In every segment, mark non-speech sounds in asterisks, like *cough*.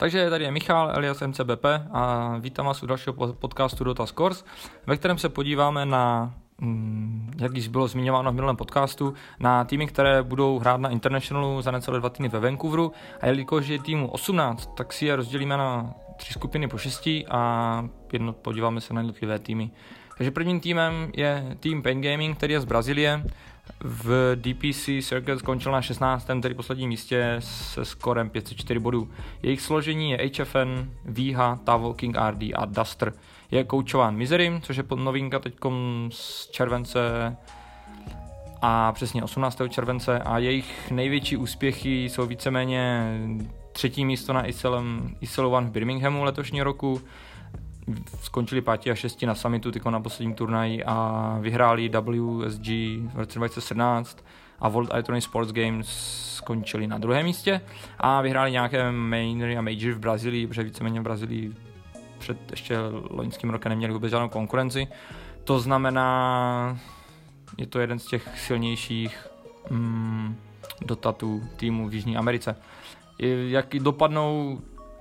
Takže tady je Michal alias MCBP a vítám vás u dalšího podcastu Dota Scores, ve kterém se podíváme na, mm, jak již bylo zmiňováno v minulém podcastu, na týmy, které budou hrát na Internationalu za necelé dva týdny ve Vancouveru a jelikož je týmu 18, tak si je rozdělíme na tři skupiny po šesti a jedno podíváme se na jednotlivé týmy. Takže prvním týmem je tým Pain Gaming, který je z Brazílie. V DPC Circuit skončil na 16. tedy posledním místě se skorem 504 bodů. Jejich složení je HFN, VH, Tavo, King RD a Duster. Je koučován Miserim, což je novinka teď z července a přesně 18. července a jejich největší úspěchy jsou víceméně třetí místo na ISL, ISL One v Birminghamu letošního roku, skončili pátí a šesti na summitu tyko na posledním turnaji a vyhráli WSG v roce 2017 a World Electronic Sports Games skončili na druhém místě a vyhráli nějaké mainory a major v Brazílii, protože víceméně v Brazílii před ještě loňským rokem neměli vůbec žádnou konkurenci. To znamená, je to jeden z těch silnějších mm, dotatů týmů v Jižní Americe. Jak dopadnou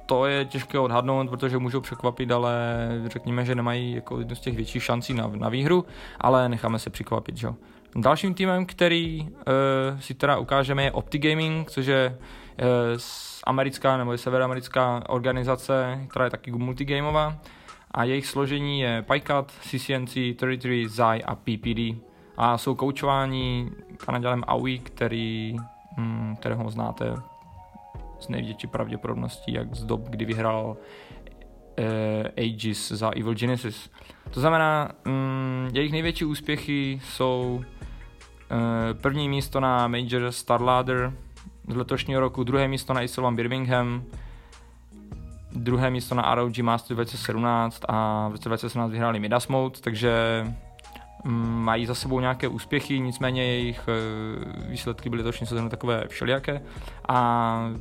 to je těžké odhadnout, protože můžou překvapit, ale řekněme, že nemají jako jednu z těch větších šancí na, na výhru, ale necháme se překvapit, že Dalším týmem, který uh, si teda ukážeme, je Opti Gaming, což je uh, americká nebo je severoamerická organizace, která je taky multigameová. A jejich složení je PyCat, CCNC, 33, Zai a PPD a jsou koučováni Kanadělem Aui, který, hm, kterého znáte s největší pravděpodobností, jak z dob, kdy vyhrál uh, Aegis za Evil Genesis. To znamená, um, jejich největší úspěchy jsou uh, první místo na Major Star Ladder z letošního roku, druhé místo na Isle Birmingham, druhé místo na ROG Master 2017 a v roce 2017 vyhráli Midas Mode, takže um, mají za sebou nějaké úspěchy, nicméně jejich uh, výsledky byly letošní sezóny takové všelijaké a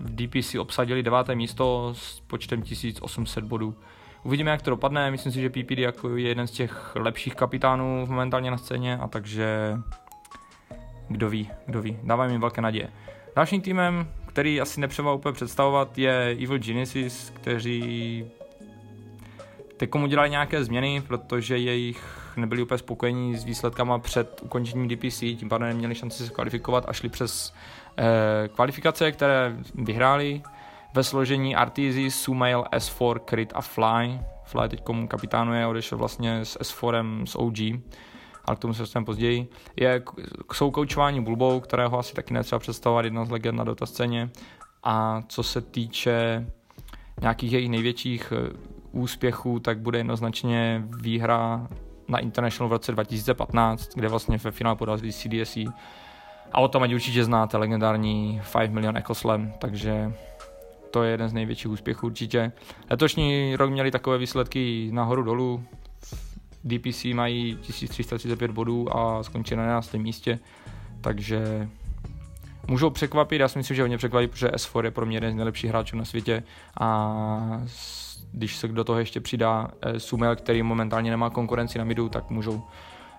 v DPC obsadili deváté místo s počtem 1800 bodů. Uvidíme, jak to dopadne. Myslím si, že PPD jako je jeden z těch lepších kapitánů momentálně na scéně a takže kdo ví, kdo ví. Dávají jim velké naděje. Dalším týmem, který asi nepřeva úplně představovat, je Evil Genesis, kteří teď udělali nějaké změny, protože jejich nebyli úplně spokojení s výsledkama před ukončením DPC, tím pádem neměli šanci se kvalifikovat a šli přes eh, kvalifikace, které vyhráli ve složení Artizi, Sumail, S4, Crit a Fly. Fly teď kapitánuje, odešel vlastně s S4 s OG, ale k tomu se dostaneme později. Je, jsou koučování Bulbou, kterého asi taky netřeba představovat, jedna z legend na dota scéně. A co se týče nějakých jejich největších eh, úspěchů, tak bude jednoznačně výhra na International v roce 2015, kde vlastně ve finále porazili CDSE. A o tom ať určitě znáte legendární 5 Million Echo Slam, takže to je jeden z největších úspěchů určitě. Letošní rok měli takové výsledky nahoru dolů. DPC mají 1335 bodů a skončili na 11. místě, takže můžou překvapit, já si myslím, že hodně překvapí, protože S4 je pro mě jeden z nejlepších hráčů na světě a když se do toho ještě přidá eh, Sumel, který momentálně nemá konkurenci na midu, tak můžou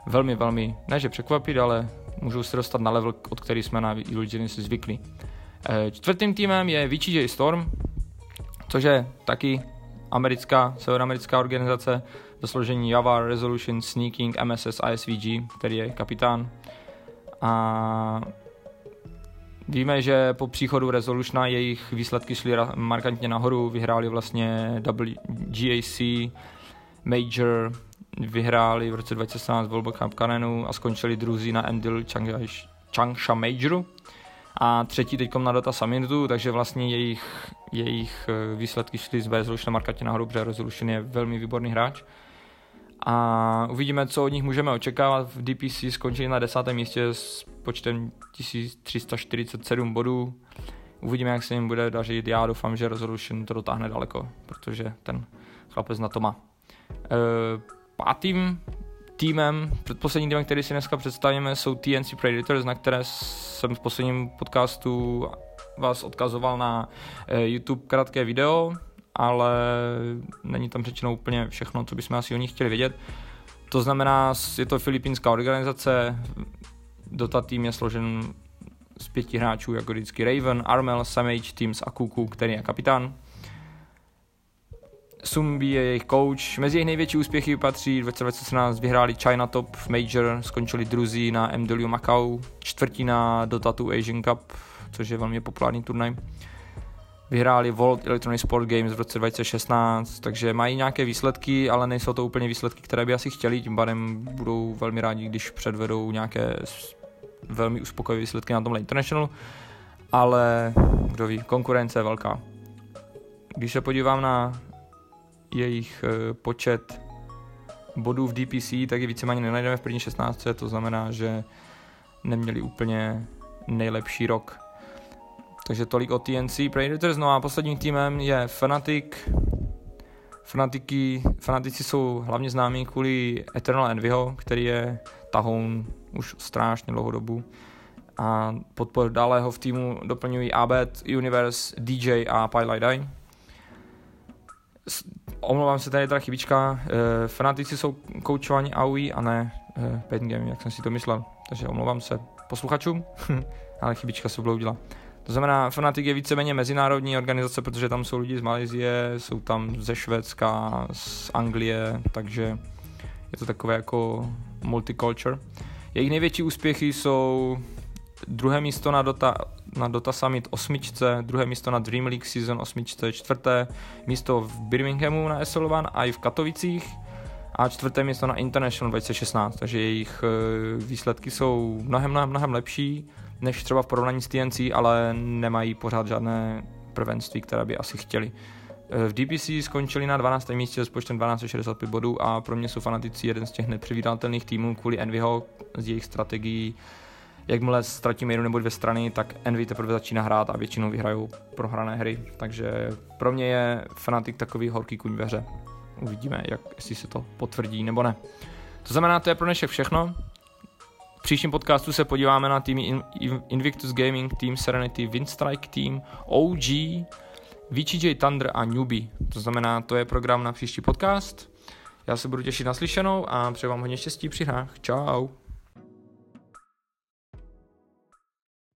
velmi, velmi, ne že překvapit, ale můžou se dostat na level, od který jsme na Evil Genesis zvyklí. Eh, čtvrtým týmem je VGJ Storm, což je taky americká, severoamerická organizace do složení Java, Resolution, Sneaking, MSS a SVG, který je kapitán. A Víme, že po příchodu Resolutiona jejich výsledky šly markantně nahoru, vyhráli vlastně WGAC, Major, vyhráli v roce 2017 World Cup Canonu a skončili druzí na Endil Changsha Majoru. A třetí teď na Dota Summitu, takže vlastně jejich, jejich eh, výsledky šly z Resolution markantně nahoru, protože Resolution je velmi výborný hráč a uvidíme, co od nich můžeme očekávat. V DPC skončili na desátém místě s počtem 1347 bodů. Uvidíme, jak se jim bude dařit. Já doufám, že Resolution to dotáhne daleko, protože ten chlapec na to má. E, pátým týmem, předposledním týmem, který si dneska představíme, jsou TNC Predators, na které jsem v posledním podcastu vás odkazoval na e, YouTube krátké video, ale není tam řečeno úplně všechno, co bychom asi o nich chtěli vědět. To znamená, je to filipínská organizace, Dota tým je složen z pěti hráčů, jako vždycky Raven, Armel, Samage, Teams a Kuku, který je kapitán. Sumbi je jejich coach. Mezi jejich největší úspěchy patří 2017 vyhráli China Top Major, skončili druzí na MW Macau, čtvrtí na Dota 2 Asian Cup, což je velmi populární turnaj. Vyhráli World Electronic Sport Games v roce 2016, takže mají nějaké výsledky, ale nejsou to úplně výsledky, které by asi chtěli, tím pádem budou velmi rádi, když předvedou nějaké velmi uspokojivé výsledky na tomhle International, ale kdo ví, konkurence je velká. Když se podívám na jejich eh, počet bodů v DPC, tak je víceméně nenajdeme v první 16, to znamená, že neměli úplně nejlepší rok. Takže tolik o TNC Predators, no a posledním týmem je Fnatic. Fanatiky, fanatici jsou hlavně známí kvůli Eternal Envyho, který je tahoun už strašně dlouhou dobu. A podpor dále ho v týmu doplňují Abed, Universe, DJ a Pylite omlouvám se, tady je teda chybička, e, fanatici jsou koučováni AUI a ne e, Game, jak jsem si to myslel, takže omlouvám se posluchačům, *laughs* ale chybička se bloudila. To znamená, Fnatic je víceméně mezinárodní organizace, protože tam jsou lidi z Malajzie, jsou tam ze Švédska, z Anglie, takže je to takové jako multiculture. Jejich největší úspěchy jsou druhé místo na Dota, na Dota Summit osmičce, druhé místo na Dream League Season osmičce, čtvrté místo v Birminghamu na SL1 a i v Katovicích a čtvrté místo na International 2016, takže jejich eh, výsledky jsou mnohem, mnohem, mnohem lepší než třeba v porovnání s TNC, ale nemají pořád žádné prvenství, které by asi chtěli. Eh, v DPC skončili na 12. místě s počtem 1265 bodů a pro mě jsou fanatici jeden z těch nepředvídatelných týmů kvůli Envyho z jejich strategií jakmile ztratíme jednu nebo dvě strany, tak Envy teprve začíná hrát a většinou vyhrajou prohrané hry. Takže pro mě je Fnatic takový horký kuň ve hře. Uvidíme, jak, jestli se to potvrdí nebo ne. To znamená, to je pro dnešek všechno. V příštím podcastu se podíváme na týmy Invictus Gaming, Team Serenity, Windstrike Team, OG, VGJ Thunder a Newbie. To znamená, to je program na příští podcast. Já se budu těšit na slyšenou a přeju vám hodně štěstí při hrách. Ciao.